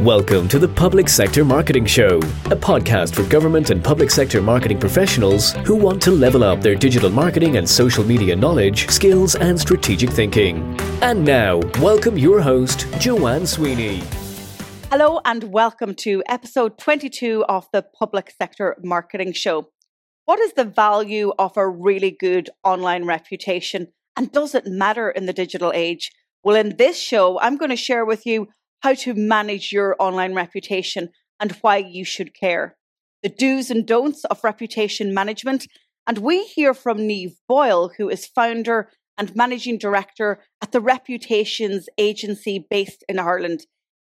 Welcome to the Public Sector Marketing Show, a podcast for government and public sector marketing professionals who want to level up their digital marketing and social media knowledge, skills, and strategic thinking. And now, welcome your host, Joanne Sweeney. Hello, and welcome to episode 22 of the Public Sector Marketing Show. What is the value of a really good online reputation? And does it matter in the digital age? Well, in this show, I'm going to share with you how to manage your online reputation and why you should care, the do's and don'ts of reputation management. And we hear from Niamh Boyle, who is founder and managing director at the Reputations Agency based in Ireland.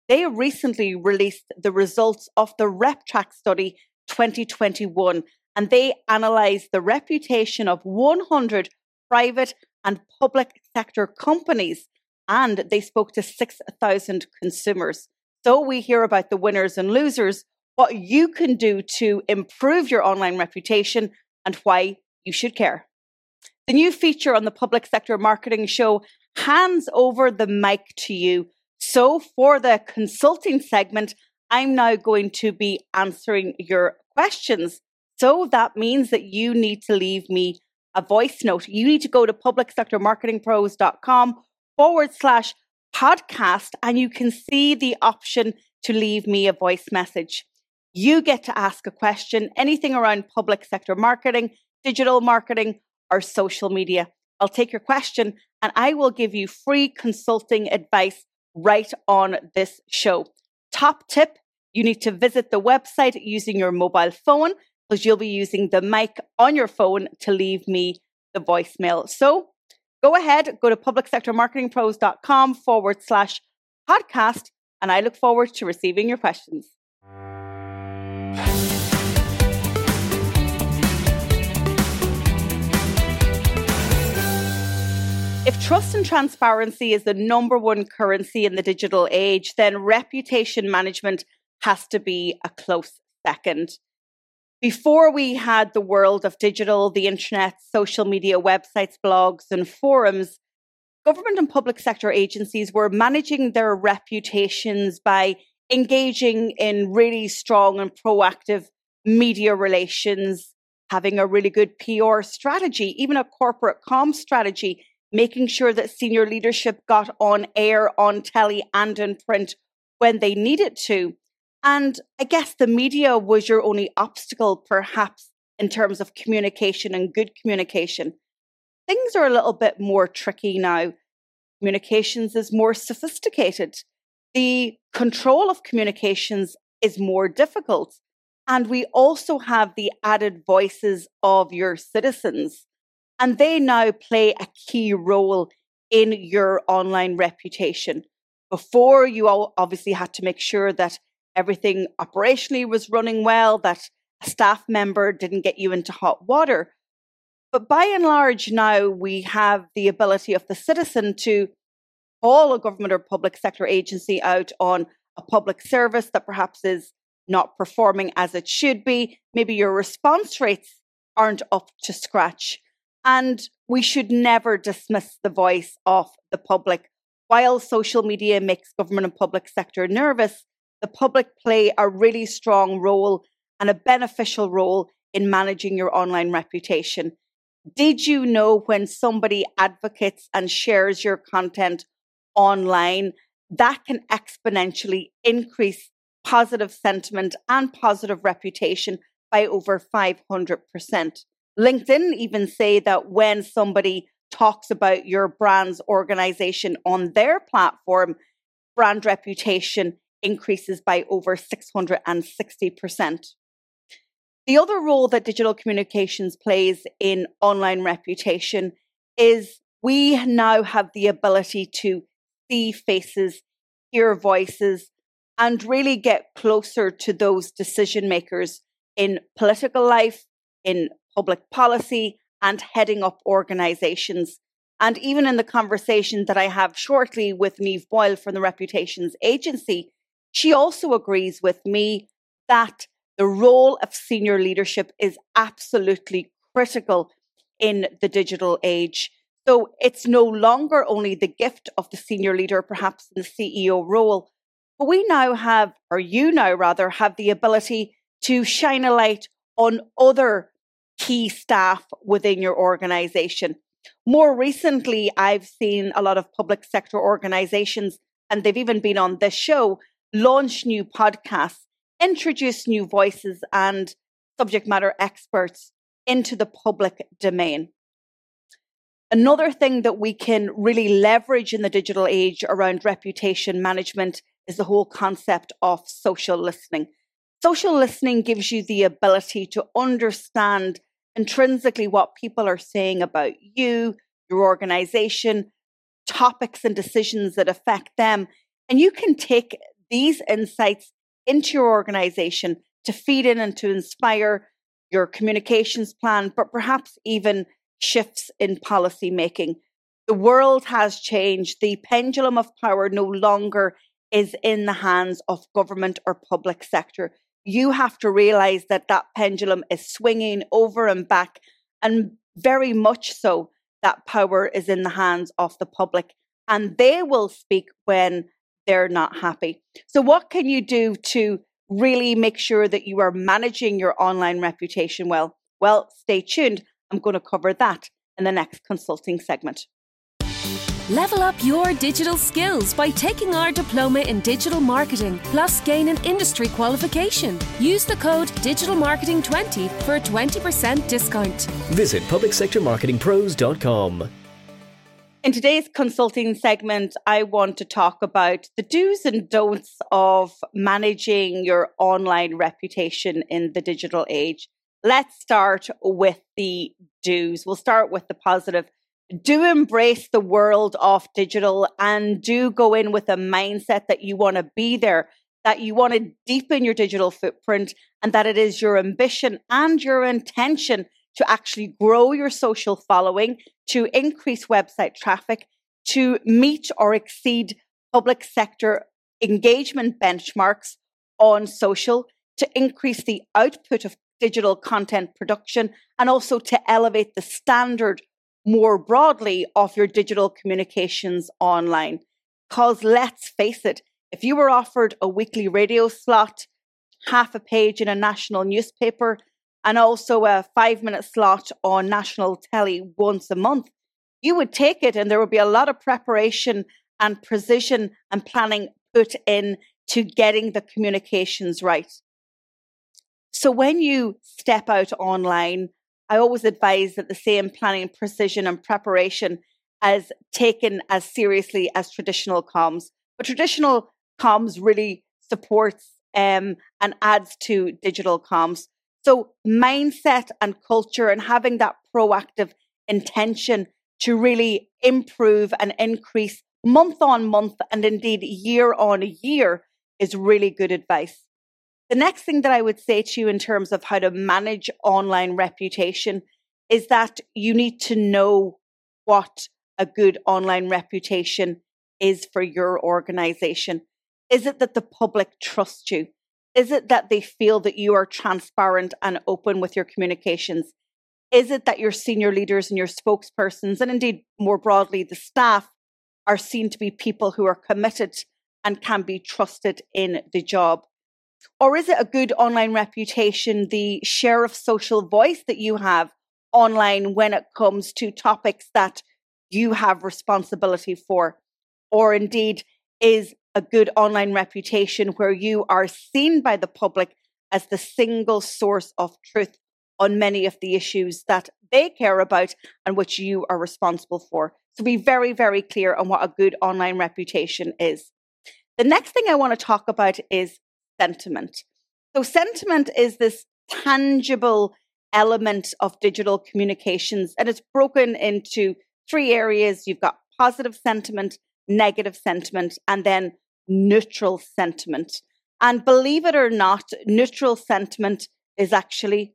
They recently released the results of the RepTrak study 2021, and they analysed the reputation of 100 private and public sector companies and they spoke to 6,000 consumers. So we hear about the winners and losers, what you can do to improve your online reputation, and why you should care. The new feature on the public sector marketing show hands over the mic to you. So for the consulting segment, I'm now going to be answering your questions. So that means that you need to leave me a voice note. You need to go to publicsectormarketingpros.com forward slash podcast and you can see the option to leave me a voice message. You get to ask a question, anything around public sector marketing, digital marketing, or social media. I'll take your question and I will give you free consulting advice right on this show. Top tip you need to visit the website using your mobile phone because you'll be using the mic on your phone to leave me the voicemail. So Go ahead, go to publicsectormarketingpros.com forward slash podcast, and I look forward to receiving your questions. If trust and transparency is the number one currency in the digital age, then reputation management has to be a close second before we had the world of digital, the internet, social media, websites, blogs, and forums, government and public sector agencies were managing their reputations by engaging in really strong and proactive media relations, having a really good PR strategy, even a corporate com strategy, making sure that senior leadership got on air, on telly, and in print when they needed to. And I guess the media was your only obstacle, perhaps, in terms of communication and good communication. Things are a little bit more tricky now. Communications is more sophisticated. The control of communications is more difficult. And we also have the added voices of your citizens. And they now play a key role in your online reputation. Before, you obviously had to make sure that everything operationally was running well, that a staff member didn't get you into hot water. But by and large, now we have the ability of the citizen to call a government or public sector agency out on a public service that perhaps is not performing as it should be. Maybe your response rates aren't up to scratch. And we should never dismiss the voice of the public. While social media makes government and public sector nervous, the public play a really strong role and a beneficial role in managing your online reputation. Did you know when somebody advocates and shares your content online, that can exponentially increase positive sentiment and positive reputation by over 500%. LinkedIn even say that when somebody talks about your brand's organization on their platform, brand reputation increases by over 660%. The other role that digital communications plays in online reputation is we now have the ability to see faces, hear voices, and really get closer to those decision makers in political life, in public policy, and heading up organizations. And even in the conversation that I have shortly with Niamh Boyle from the Reputations Agency, she also agrees with me that the role of senior leadership is absolutely critical in the digital age. So it's no longer only the gift of the senior leader, perhaps in the CEO role, But we now have, or you now rather, have the ability to shine a light on other key staff within your organization. More recently, I've seen a lot of public sector organizations, and they've even been on this show, launch new podcasts, introduce new voices and subject matter experts into the public domain. Another thing that we can really leverage in the digital age around reputation management is the whole concept of social listening. Social listening gives you the ability to understand intrinsically what people are saying about you, your organization, topics and decisions that affect them. And you can take these insights into your organization to feed in and to inspire your communications plan, but perhaps even shifts in policy making. The world has changed. The pendulum of power no longer is in the hands of government or public sector. You have to realize that that pendulum is swinging over and back, and very much so that power is in the hands of the public, and they will speak when they're not happy. So, what can you do to really make sure that you are managing your online reputation well? Well, stay tuned. I'm going to cover that in the next consulting segment. Level up your digital skills by taking our diploma in digital marketing, plus gain an industry qualification. Use the code DigitalMarketing20 for a 20% discount. Visit publicsectormarketingpros.com. In today's consulting segment, I want to talk about the do's and don'ts of managing your online reputation in the digital age. Let's start with the do's. We'll start with the positive. Do embrace the world of digital and do go in with a mindset that you want to be there, that you want to deepen your digital footprint, and that it is your ambition and your intention to actually grow your social following, to increase website traffic, to meet or exceed public sector engagement benchmarks on social, to increase the output of digital content production, and also to elevate the standard more broadly of your digital communications online. Because let's face it, if you were offered a weekly radio slot, half a page in a national newspaper, and also a five minute slot on national telly once a month, you would take it and there would be a lot of preparation and precision and planning put in to getting the communications right. So when you step out online, I always advise that the same planning, precision, and preparation as taken as seriously as traditional comms. But traditional comms really supports um, and adds to digital comms. So, mindset and culture and having that proactive intention to really improve and increase month on month and indeed year on year is really good advice. The next thing that I would say to you in terms of how to manage online reputation is that you need to know what a good online reputation is for your organization. Is it that the public trusts you? Is it that they feel that you are transparent and open with your communications? Is it that your senior leaders and your spokespersons, and indeed more broadly the staff, are seen to be people who are committed and can be trusted in the job? Or is it a good online reputation, the share of social voice that you have online when it comes to topics that you have responsibility for? Or indeed, is a good online reputation where you are seen by the public as the single source of truth on many of the issues that they care about and which you are responsible for. So be very, very clear on what a good online reputation is. The next thing I want to talk about is sentiment. So, sentiment is this tangible element of digital communications, and it's broken into three areas. You've got positive sentiment, negative sentiment, and then neutral sentiment. And believe it or not, neutral sentiment is actually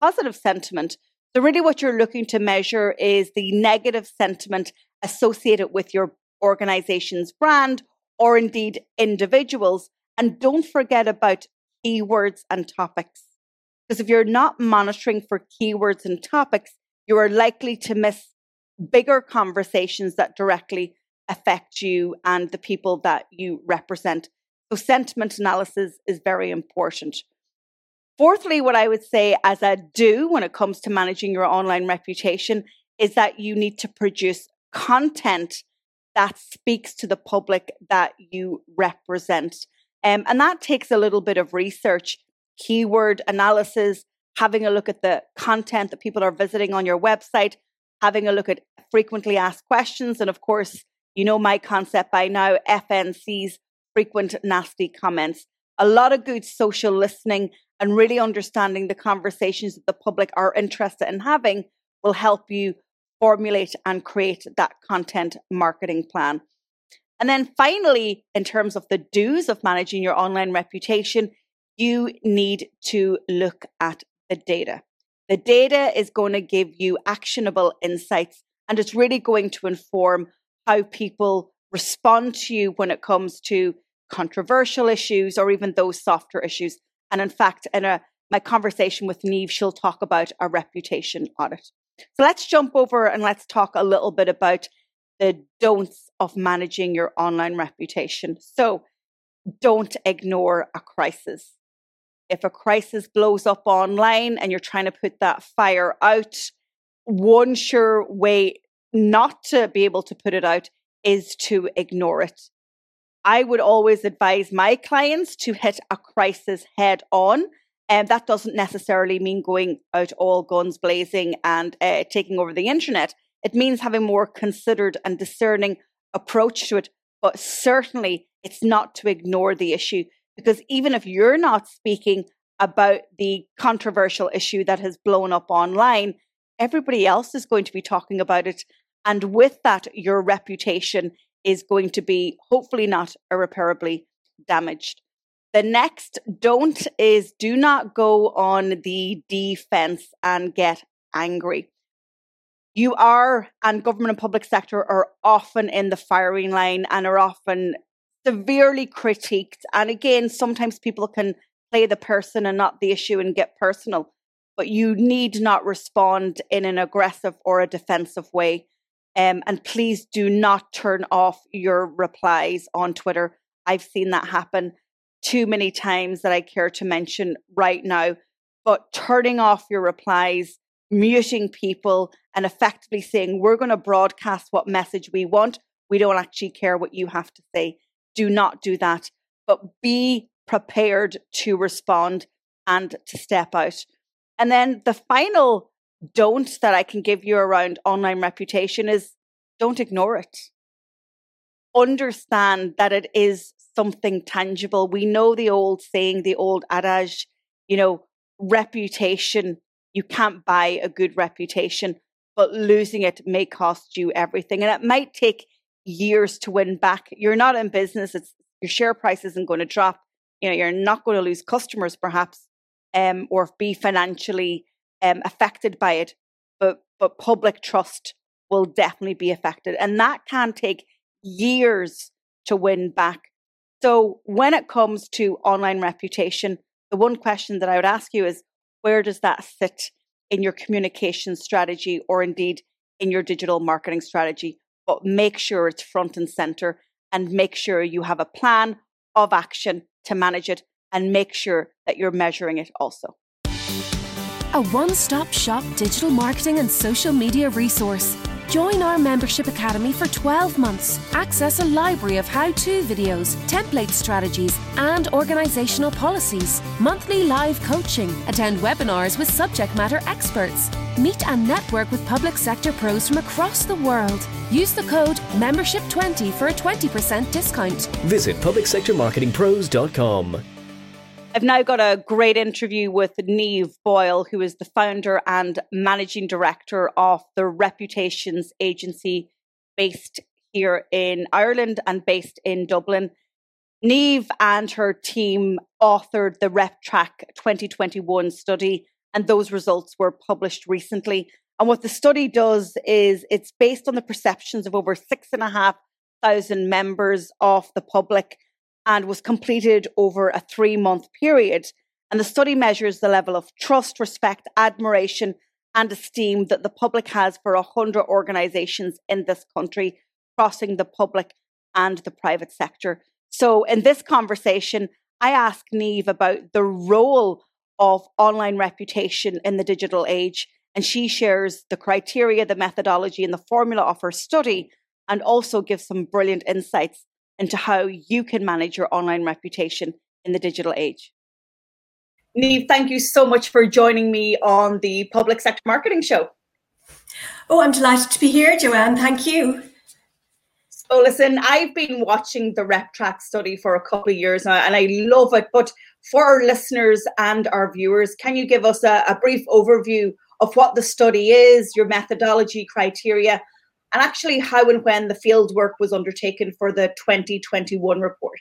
positive sentiment. So, really, what you're looking to measure is the negative sentiment associated with your organization's brand or indeed individuals. And don't forget about keywords and topics. Because if you're not monitoring for keywords and topics, you are likely to miss bigger conversations that directly affect you and the people that you represent. So, sentiment analysis is very important. Fourthly, what I would say as a do when it comes to managing your online reputation is that you need to produce content that speaks to the public that you represent. Um, and that takes a little bit of research, keyword analysis, having a look at the content that people are visiting on your website, having a look at frequently asked questions, and of course, you know my concept by now FNC's frequent nasty comments. A lot of good social listening and really understanding the conversations that the public are interested in having will help you formulate and create that content marketing plan. And then finally, in terms of the do's of managing your online reputation, you need to look at the data. The data is going to give you actionable insights and it's really going to inform how people respond to you when it comes to controversial issues or even those softer issues. And in fact, in a, my conversation with Niamh, she'll talk about a reputation audit. So let's jump over and let's talk a little bit about the don'ts of managing your online reputation. So don't ignore a crisis. If a crisis blows up online and you're trying to put that fire out, one sure way not to be able to put it out is to ignore it. I would always advise my clients to hit a crisis head on. And that doesn't necessarily mean going out all guns blazing and uh, taking over the internet. It means having a more considered and discerning approach to it. But certainly, it's not to ignore the issue because even if you're not speaking about the controversial issue that has blown up online, everybody else is going to be talking about it. And with that, your reputation is going to be hopefully not irreparably damaged. The next don't is do not go on the defense and get angry. You are, and government and public sector are often in the firing line and are often severely critiqued. And again, sometimes people can play the person and not the issue and get personal, but you need not respond in an aggressive or a defensive way. Um, and please do not turn off your replies on Twitter. I've seen that happen too many times that I care to mention right now. But turning off your replies, muting people, and effectively saying, we're going to broadcast what message we want. We don't actually care what you have to say. Do not do that, but be prepared to respond and to step out. And then the final don't that I can give you around online reputation is don't ignore it. Understand that it is something tangible. We know the old saying, the old adage, you know, reputation, you can't buy a good reputation, but losing it may cost you everything. And it might take years to win back. You're not in business, it's your share price isn't going to drop. You know, you're not going to lose customers perhaps um, or be financially um, affected by it, but but public trust will definitely be affected, and that can take years to win back. So when it comes to online reputation, the one question that I would ask you is where does that sit in your communication strategy or indeed in your digital marketing strategy? But make sure it's front and center and make sure you have a plan of action to manage it and make sure that you're measuring it also a one stop shop digital marketing and social media resource. Join our membership academy for 12 months. Access a library of how to videos, template strategies, and organizational policies. Monthly live coaching. Attend webinars with subject matter experts. Meet and network with public sector pros from across the world. Use the code MEMBERSHIP20 for a 20% discount. Visit publicsectormarketingpros.com. I've now got a great interview with Niamh Boyle, who is the founder and managing director of the Reputations Agency based here in Ireland and based in Dublin. Niamh and her team authored the RepTrak 2021 study, and those results were published recently. And what the study does is it's based on the perceptions of over six and a half thousand members of the public and was completed over a three month period. And the study measures the level of trust, respect, admiration, and esteem that the public has for 100 organizations in this country, crossing the public and the private sector. So, in this conversation, I ask Niamh about the role of online reputation in the digital age, and she shares the criteria, the methodology, and the formula of her study, and also gives some brilliant insights into how you can manage your online reputation in the digital age. Niamh, thank you so much for joining me on the Public Sector Marketing Show. Oh, I'm delighted to be here, Joanne. Thank you. So, listen, I've been watching the RepTrak study for a couple of years now, and I love it. But for our listeners and our viewers, can you give us a, a brief overview of what the study is, your methodology, criteria, and actually how and when the field work was undertaken for the 2021 report?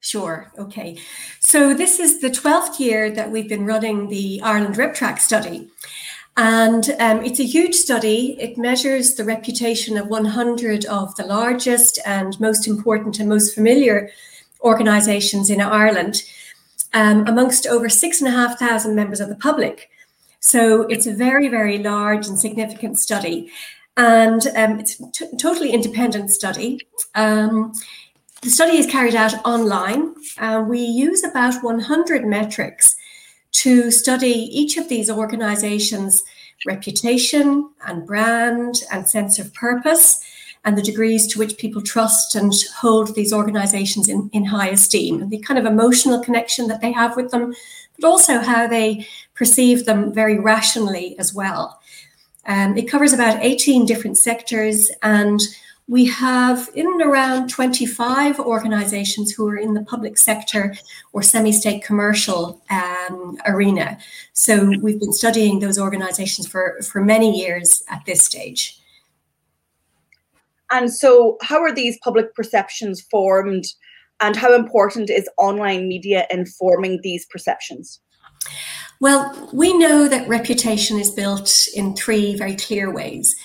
Sure. Okay. So this is the 12th year that we've been running the Ireland RepTrak study. And um, it's a huge study. It measures the reputation of 100 of the largest and most important and most familiar organisations in Ireland, um, amongst over 6,500 members of the public. So it's a very, very large and significant study. And um, it's a t- totally independent study. Um, the study is carried out online. Uh, we use about 100 metrics to study each of these organizations' reputation and brand and sense of purpose and the degrees to which people trust and hold these organizations in, in high esteem and the kind of emotional connection that they have with them, but also how they perceive them very rationally as well. Um, it covers about 18 different sectors and we have in and around 25 organizations who are in the public sector or semi state commercial um, arena. So we've been studying those organizations for, for many years at this stage. And so, how are these public perceptions formed, and how important is online media informing these perceptions? Well, we know that reputation is built in three very clear ways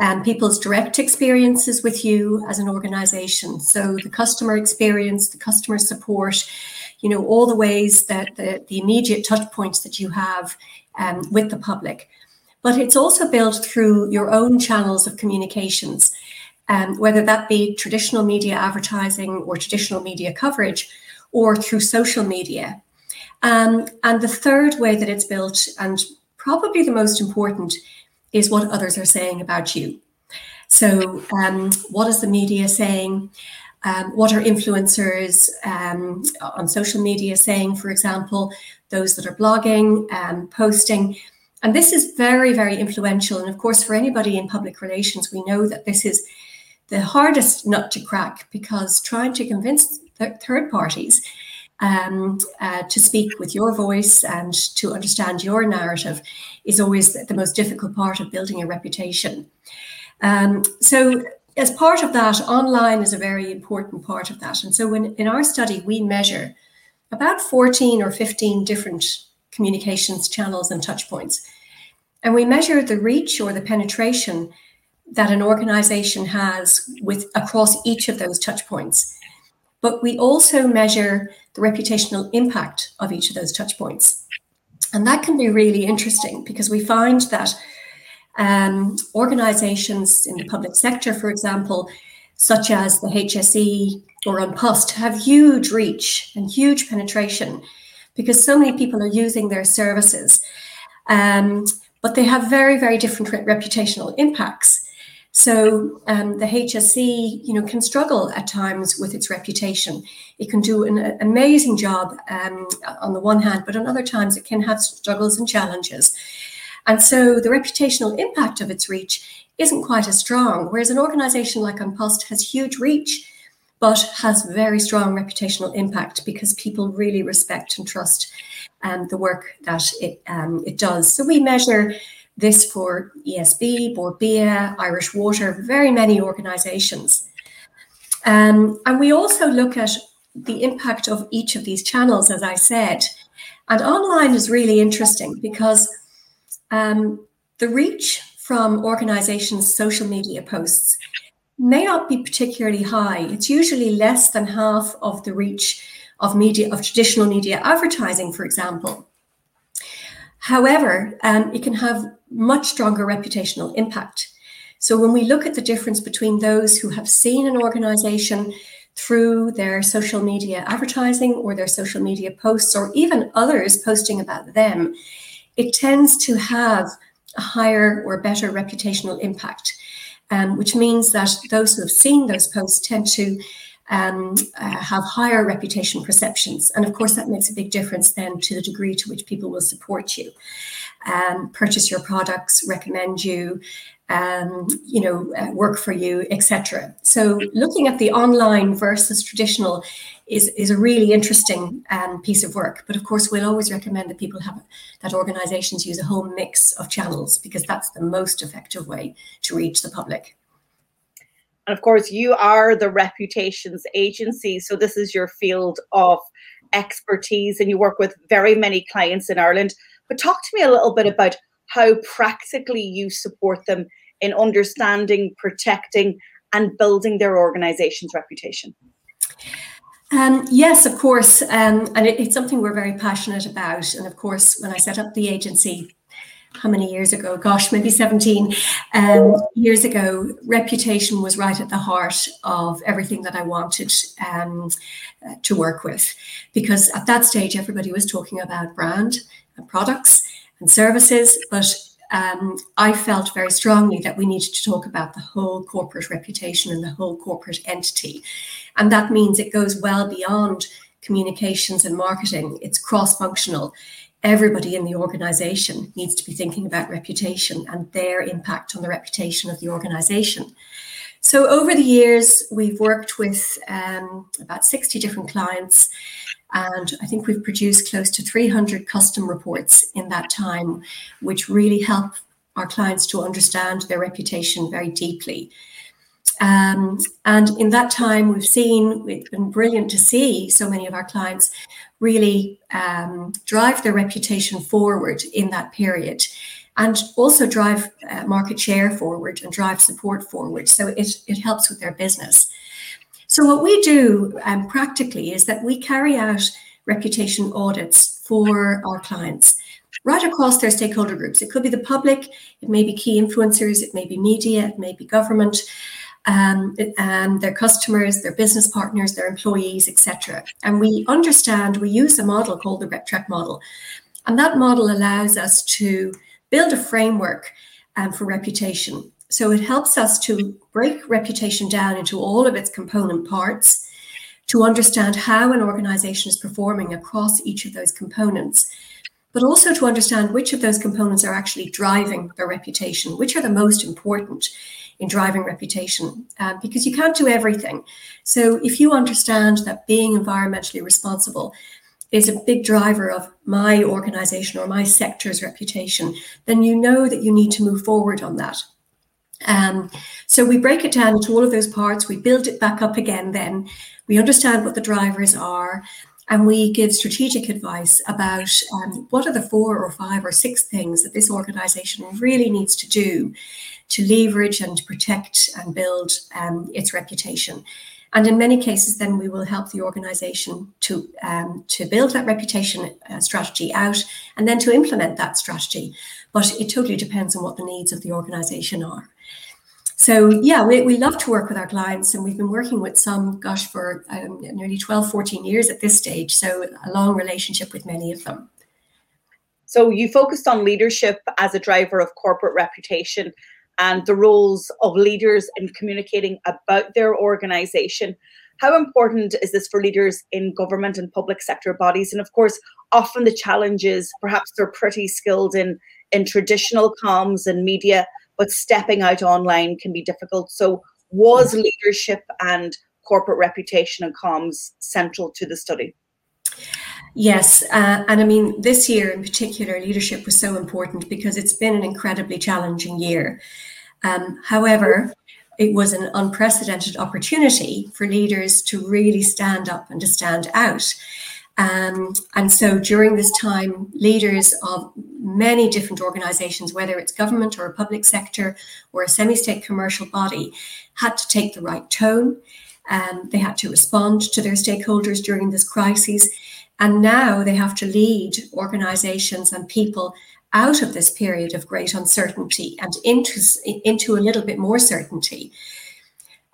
um, people's direct experiences with you as an organization. So the customer experience, the customer support, you know, all the ways that the, the immediate touch points that you have um, with the public. But it's also built through your own channels of communications, um, whether that be traditional media advertising or traditional media coverage, or through social media. Um, and the third way that it's built, and probably the most important, is what others are saying about you. So, um, what is the media saying? Um, what are influencers um, on social media saying, for example, those that are blogging, um, posting? And this is very, very influential. And of course, for anybody in public relations, we know that this is the hardest nut to crack because trying to convince th- third parties um, uh, to speak with your voice and to understand your narrative is always the most difficult part of building a reputation. Um, so, as part of that, online is a very important part of that. And so, when, in our study, we measure about 14 or 15 different communications channels and touch points. And we measure the reach or the penetration that an organization has with across each of those touch points. But we also measure the reputational impact of each of those touch points. And that can be really interesting because we find that um, organizations in the public sector, for example, such as the HSE or An Post, have huge reach and huge penetration because so many people are using their services. Um, but they have very, very different reputational impacts. So um, the HSE, you know, can struggle at times with its reputation. It can do an amazing job um, on the one hand, but on other times it can have struggles and challenges. And so the reputational impact of its reach isn't quite as strong. Whereas an organisation like An Post has huge reach, but has very strong reputational impact because people really respect and trust um, the work that it um, it does. So we measure this for ESB, Bia, Irish Water, very many organisations. Um, and we also look at the impact of each of these channels, as I said. And online is really interesting because um, the reach from organizations' social media posts may not be particularly high. It's usually less than half of the reach of media of traditional media advertising, for example. However, um, it can have much stronger reputational impact. So when we look at the difference between those who have seen an organization through their social media advertising or their social media posts, or even others posting about them, it tends to have a higher or better reputational impact, um, which means that those who have seen those posts tend to um, uh, have higher reputation perceptions. And of course, that makes a big difference then to the degree to which people will support you, um, purchase your products, recommend you, um, you know, uh, work for you, etc. So looking at the online versus traditional is, is a really interesting um, piece of work. But of course, we'll always recommend that people have that organizations use a whole mix of channels because that's the most effective way to reach the public. And of course, you are the reputations agency. So this is your field of expertise and you work with very many clients in Ireland. But talk to me a little bit about how practically you support them in understanding, protecting, and building their organization's reputation? Um, yes, of course. Um, and it, it's something we're very passionate about. And of course, when I set up the agency, how many years ago? Gosh, maybe 17 um, years ago, reputation was right at the heart of everything that I wanted um, uh, to work with. Because at that stage, everybody was talking about brand and products and services, but um, I felt very strongly that we needed to talk about the whole corporate reputation and the whole corporate entity. And that means it goes well beyond communications and marketing, it's cross functional. Everybody in the organization needs to be thinking about reputation and their impact on the reputation of the organization. So, over the years, we've worked with um, about 60 different clients and I think we've produced close to 300 custom reports in that time, which really help our clients to understand their reputation very deeply. Um, and in that time, we've seen, it's been brilliant to see so many of our clients really um, drive their reputation forward in that period and also drive uh, market share forward and drive support forward. So it, it helps with their business. So, what we do um, practically is that we carry out reputation audits for our clients right across their stakeholder groups. It could be the public, it may be key influencers, it may be media, it may be government, um, and um, their customers, their business partners, their employees, etc. And we understand, we use a model called the RepTrak model. And that model allows us to build a framework um, for reputation. So it helps us to break reputation down into all of its component parts to understand how an organization is performing across each of those components, but also to understand which of those components are actually driving their reputation, which are the most important in driving reputation, uh, because you can't do everything. So if you understand that being environmentally responsible is a big driver of my organization or my sector's reputation, then you know that you need to move forward on that. Um, so we break it down into all of those parts, we build it back up again, then we understand what the drivers are, and we give strategic advice about um, what are the four or five or six things that this organization really needs to do to leverage and protect and build um, its reputation. And in many cases, then we will help the organization to, um, to build that reputation uh, strategy out and then to implement that strategy. But it totally depends on what the needs of the organization are. So yeah, we, we love to work with our clients and we've been working with some, gosh, for um, nearly 12, 14 years at this stage. So a long relationship with many of them. So you focused on leadership as a driver of corporate reputation and the roles of leaders in communicating about their organization. How important is this for leaders in government and public sector bodies? And of course, often the challenges, perhaps they're pretty skilled in, in traditional comms and media, but stepping out online can be difficult. So, was leadership and corporate reputation and comms central to the study? Yes, uh, and I mean, this year in particular, leadership was so important because it's been an incredibly challenging year. Um, however, it was an unprecedented opportunity for leaders to really stand up and to stand out. Um, and so during this time, leaders of many different organizations, whether it's government or a public sector or a semi state commercial body, had to take the right tone. Um, they had to respond to their stakeholders during this crisis. And now they have to lead organizations and people out of this period of great uncertainty and into, into a little bit more certainty.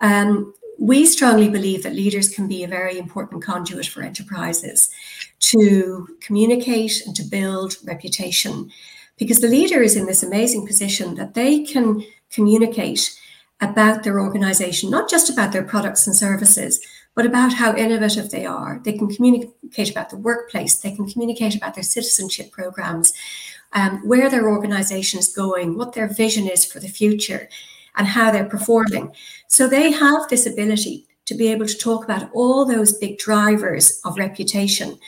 Um, we strongly believe that leaders can be a very important conduit for enterprises to communicate and to build reputation because the leader is in this amazing position that they can communicate about their organization, not just about their products and services, but about how innovative they are. They can communicate about the workplace, they can communicate about their citizenship programs, um, where their organization is going, what their vision is for the future, and how they're performing. So they have this ability to be able to talk about all those big drivers of reputation.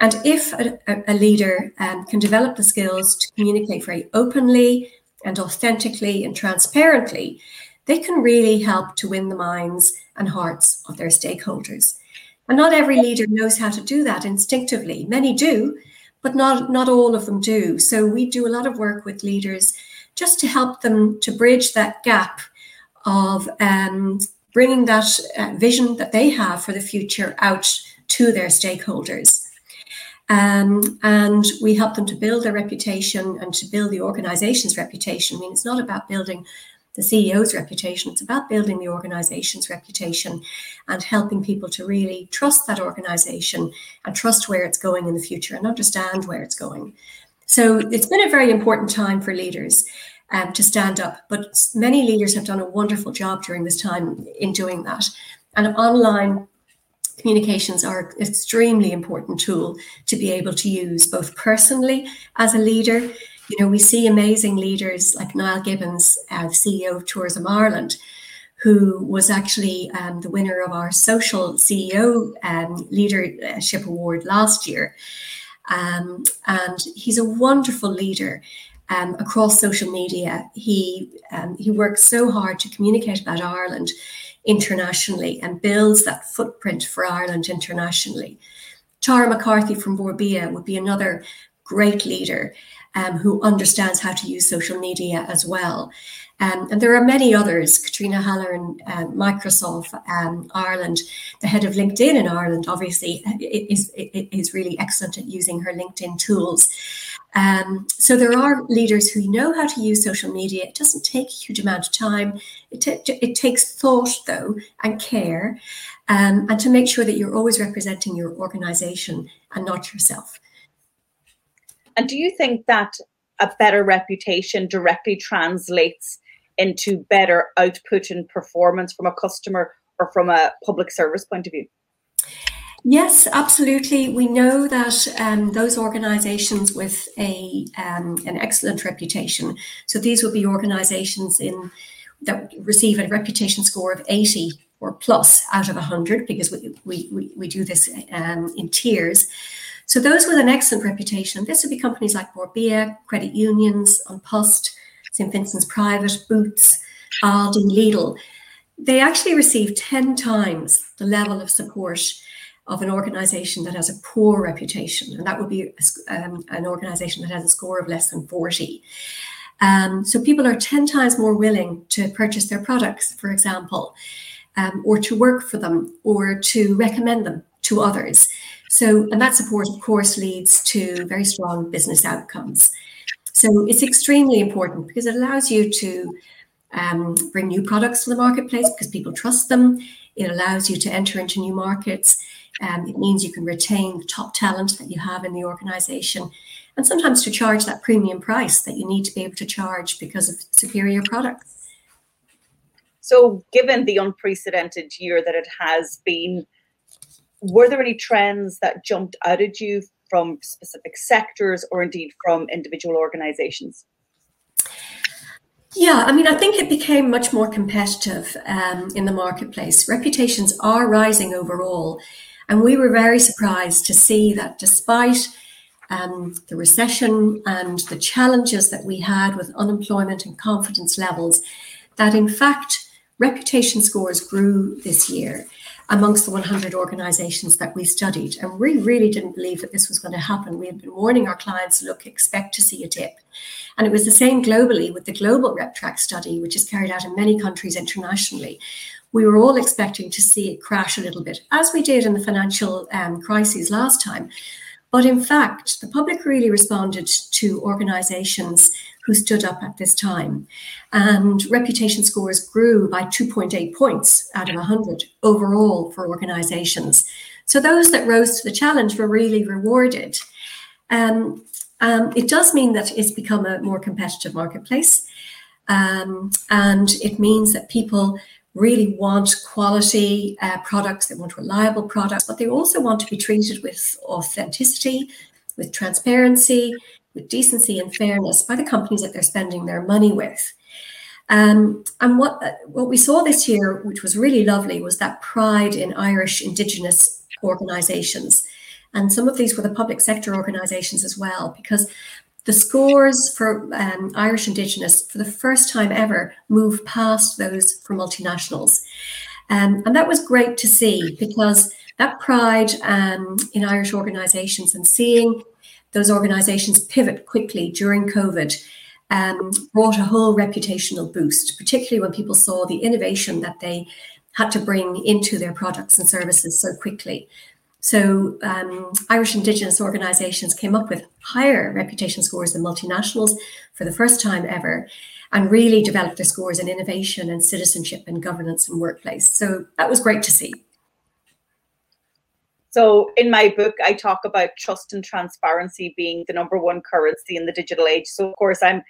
And if a, a leader um, can develop the skills to communicate very openly and authentically and transparently, they can really help to win the minds and hearts of their stakeholders. And not every leader knows how to do that instinctively. Many do, but not, not all of them do. So we do a lot of work with leaders just to help them to bridge that gap of um, bringing that uh, vision that they have for the future out to their stakeholders. Um, and we help them to build their reputation and to build the organization's reputation. I mean, it's not about building the CEO's reputation. It's about building the organization's reputation and helping people to really trust that organization and trust where it's going in the future and understand where it's going. So it's been a very important time for leaders um, to stand up, but many leaders have done a wonderful job during this time in doing that. And online communications are an extremely important tool to be able to use both personally as a leader you know, we see amazing leaders like Niall Gibbons, uh, CEO of Tourism Ireland, who was actually um, the winner of our social CEO um, leadership award last year. Um, and he's a wonderful leader um, across social media. He um, he works so hard to communicate about Ireland internationally and builds that footprint for Ireland internationally. Tara McCarthy from Bord Bia would be another great leader um, who understands how to use social media as well. Um, and there are many others. Cathriona Hallahan, uh, Microsoft um, Ireland, the head of LinkedIn in Ireland, obviously is, is really excellent at using her LinkedIn tools. Um, so there are leaders who know how to use social media. It doesn't take a huge amount of time. It, t- it takes thought, though, and care, um, and to make sure that you're always representing your organization and not yourself. And do you think that a better reputation directly translates into better output and performance from a customer or from a public service point of view? Yes, absolutely. We know that um, those organisations with a um, an excellent reputation. So these will be organisations in that receive a reputation score of eighty or plus out of hundred, because we, we, we, we do this um, in tiers. So those with an excellent reputation, this would be companies like Bord Bia, credit unions, An Post, St. Vincent's Private, Boots, Aldi, Lidl. They actually receive 10 times the level of support of an organization that has a poor reputation. And that would be um, an organization that has a score of less than 40. Um, so people are 10 times more willing to purchase their products, for example, um, or to work for them, or to recommend them to others. So, and that support, of course, leads to very strong business outcomes. So, it's extremely important because it allows you to um, bring new products to the marketplace because people trust them. It allows you to enter into new markets. Um, it means you can retain the top talent that you have in the organization and sometimes to charge that premium price that you need to be able to charge because of superior products. So, given the unprecedented year that it has been, were there any trends that jumped out at you from specific sectors or indeed from individual organizations? Yeah, I mean, I think it became much more competitive um, in the marketplace. Reputations are rising overall. And we were very surprised to see that despite um, the recession and the challenges that we had with unemployment and confidence levels, that in fact, reputation scores grew this year amongst the 100 organizations that we studied. And we really didn't believe that this was going to happen. We had been warning our clients look, expect to see a dip. And it was the same globally with the global RepTrak study, which is carried out in many countries internationally. We were all expecting to see it crash a little bit, as we did in the financial um, crises last time. But in fact, the public really responded to organizations who stood up at this time. And reputation scores grew by 2.8 points out of 100 overall for organizations. So those that rose to the challenge were really rewarded. Um, um, it does mean that it's become a more competitive marketplace. Um, and it means that people really want quality uh, products, they want reliable products, but they also want to be treated with authenticity, with transparency, with decency and fairness by the companies that they're spending their money with. Um, and what what we saw this year, which was really lovely, was that pride in Irish Indigenous organisations, and some of these were the public sector organisations as well, because the scores for um, Irish Indigenous, for the first time ever, moved past those for multinationals, um, and that was great to see because that pride um, in Irish organisations and seeing those organisations pivot quickly during COVID um, brought a whole reputational boost, particularly when people saw the innovation that they had to bring into their products and services so quickly. So, um, Irish Indigenous organisations came up with higher reputation scores than multinationals for the first time ever and really developed their scores in innovation and citizenship and governance and workplace. So, that was great to see. So in my book, I talk about trust and transparency being the number one currency in the digital age. So of course, I'm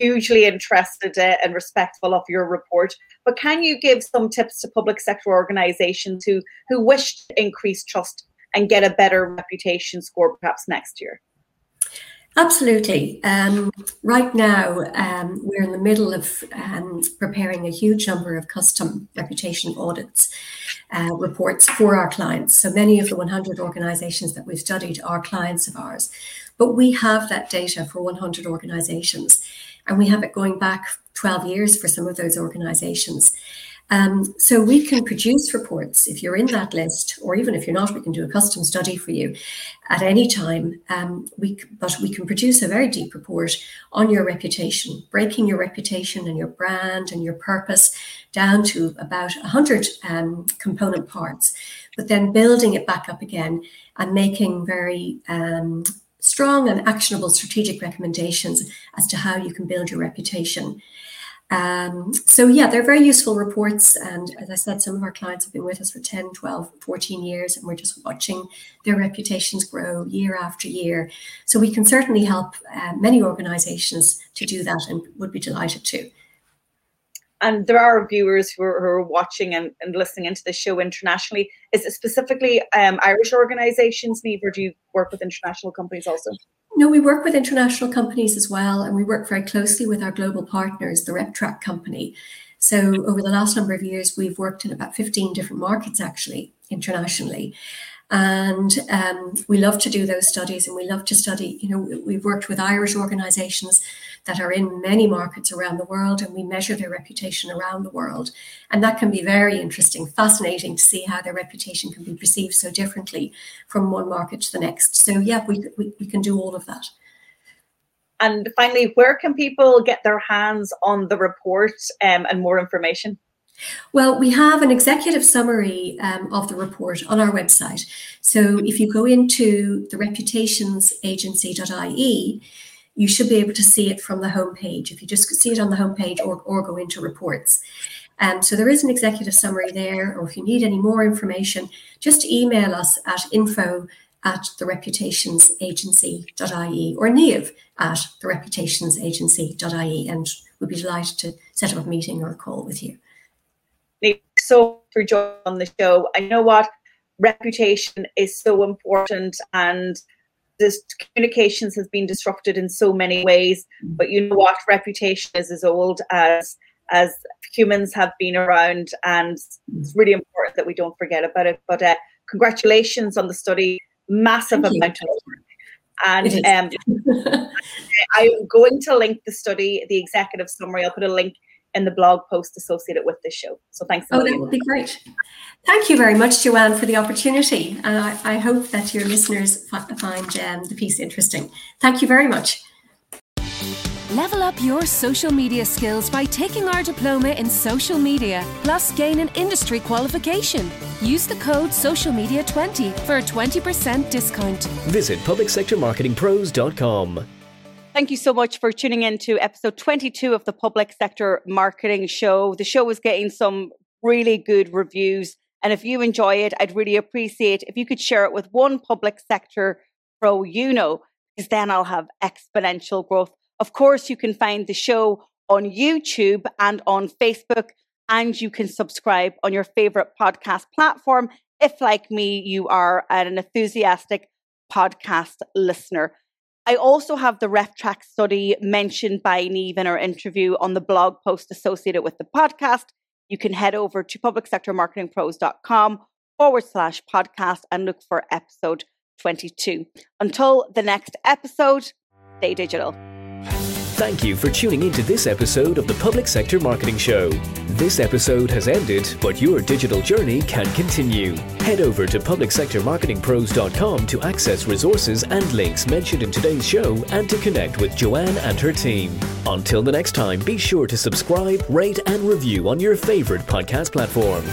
hugely interested uh, and respectful of your report. But can you give some tips to public sector organisations who who wish to increase trust and get a better reputation score perhaps next year? Absolutely. Um, right now, um, we're in the middle of um, preparing a huge number of custom reputation audits uh, reports for our clients. So many of the 100 organizations that we've studied are clients of ours. But we have that data for 100 organizations, and we have it going back 12 years for some of those organizations. Um, so we can produce reports if you're in that list, or even if you're not, we can do a custom study for you at any time. Um, we, but we can produce a very deep report on your reputation, breaking your reputation and your brand and your purpose down to about 100 um, component parts, but then building it back up again and making very um, strong and actionable strategic recommendations as to how you can build your reputation. Um, so yeah, they're very useful reports. And as I said, some of our clients have been with us for 10, 12, 14 years, and we're just watching their reputations grow year after year. So we can certainly help uh, many organizations to do that and would be delighted to. And there are viewers who are, who are watching and, and, listening into the show internationally. Is it specifically um, Irish organizations, Niamh, or do you work with international companies also? No, we work with international companies as well, and we work very closely with our global partners, the RepTrak company. So, over the last number of years, we've worked in about 15 different markets actually internationally. And um, we love to do those studies and we love to study. You know, we've worked with Irish organizations that are in many markets around the world and we measure their reputation around the world. And that can be very interesting, fascinating to see how their reputation can be perceived so differently from one market to the next. So, yeah, we, we, we can do all of that. And finally, where can people get their hands on the report um, and more information? Well, we have an executive summary um, of the report on our website. So if you go into the reputationsagency.ie, you should be able to see it from the homepage. If you just see it on the homepage or, or go into reports. Um, so there is an executive summary there, or if you need any more information, just email us at info at the reputationsagency.ie or Niamh at the reputationsagency.ie and we'd be delighted to set up a meeting or a call with you so for joining on the show. I know what reputation is so important and this communications has been disrupted in so many ways but you know what reputation is as old as as humans have been around and it's really important that we don't forget about it. But uh, congratulations on the study. Massive Thank amount you. of work and um, i'm going to link the study the executive summary. I'll put a link in the blog post associated with this show. So thanks. Oh, that would be great. Thank you very much, Joanne, for the opportunity. And I, I hope that your listeners find um, the piece interesting. Thank you very much. Level up your social media skills by taking our diploma in social media, plus gain an industry qualification. Use the code SOCIALMEDIA20 for a 20% discount. Visit publicsectormarketingpros.com. Thank you so much for tuning in to episode 22 of the Public Sector Marketing Show. The show is getting some really good reviews. And if you enjoy it, I'd really appreciate if you could share it with one public sector pro you know, because then I'll have exponential growth. Of course, you can find the show on YouTube and on Facebook, and you can subscribe on your favorite podcast platform if, like me, you are an enthusiastic podcast listener. I also have the RepTrak study mentioned by Niamh in our interview on the blog post associated with the podcast. You can head over to publicsectormarketingpros.com forward slash podcast and look for episode 22. Until the next episode, stay digital. Thank you for tuning into this episode of the Public Sector Marketing Show. This episode has ended, but your digital journey can continue. Head over to publicsectormarketingpros.com to access resources and links mentioned in today's show and to connect with Joanne and her team. Until the next time, be sure to subscribe, rate, and review on your favorite podcast platform.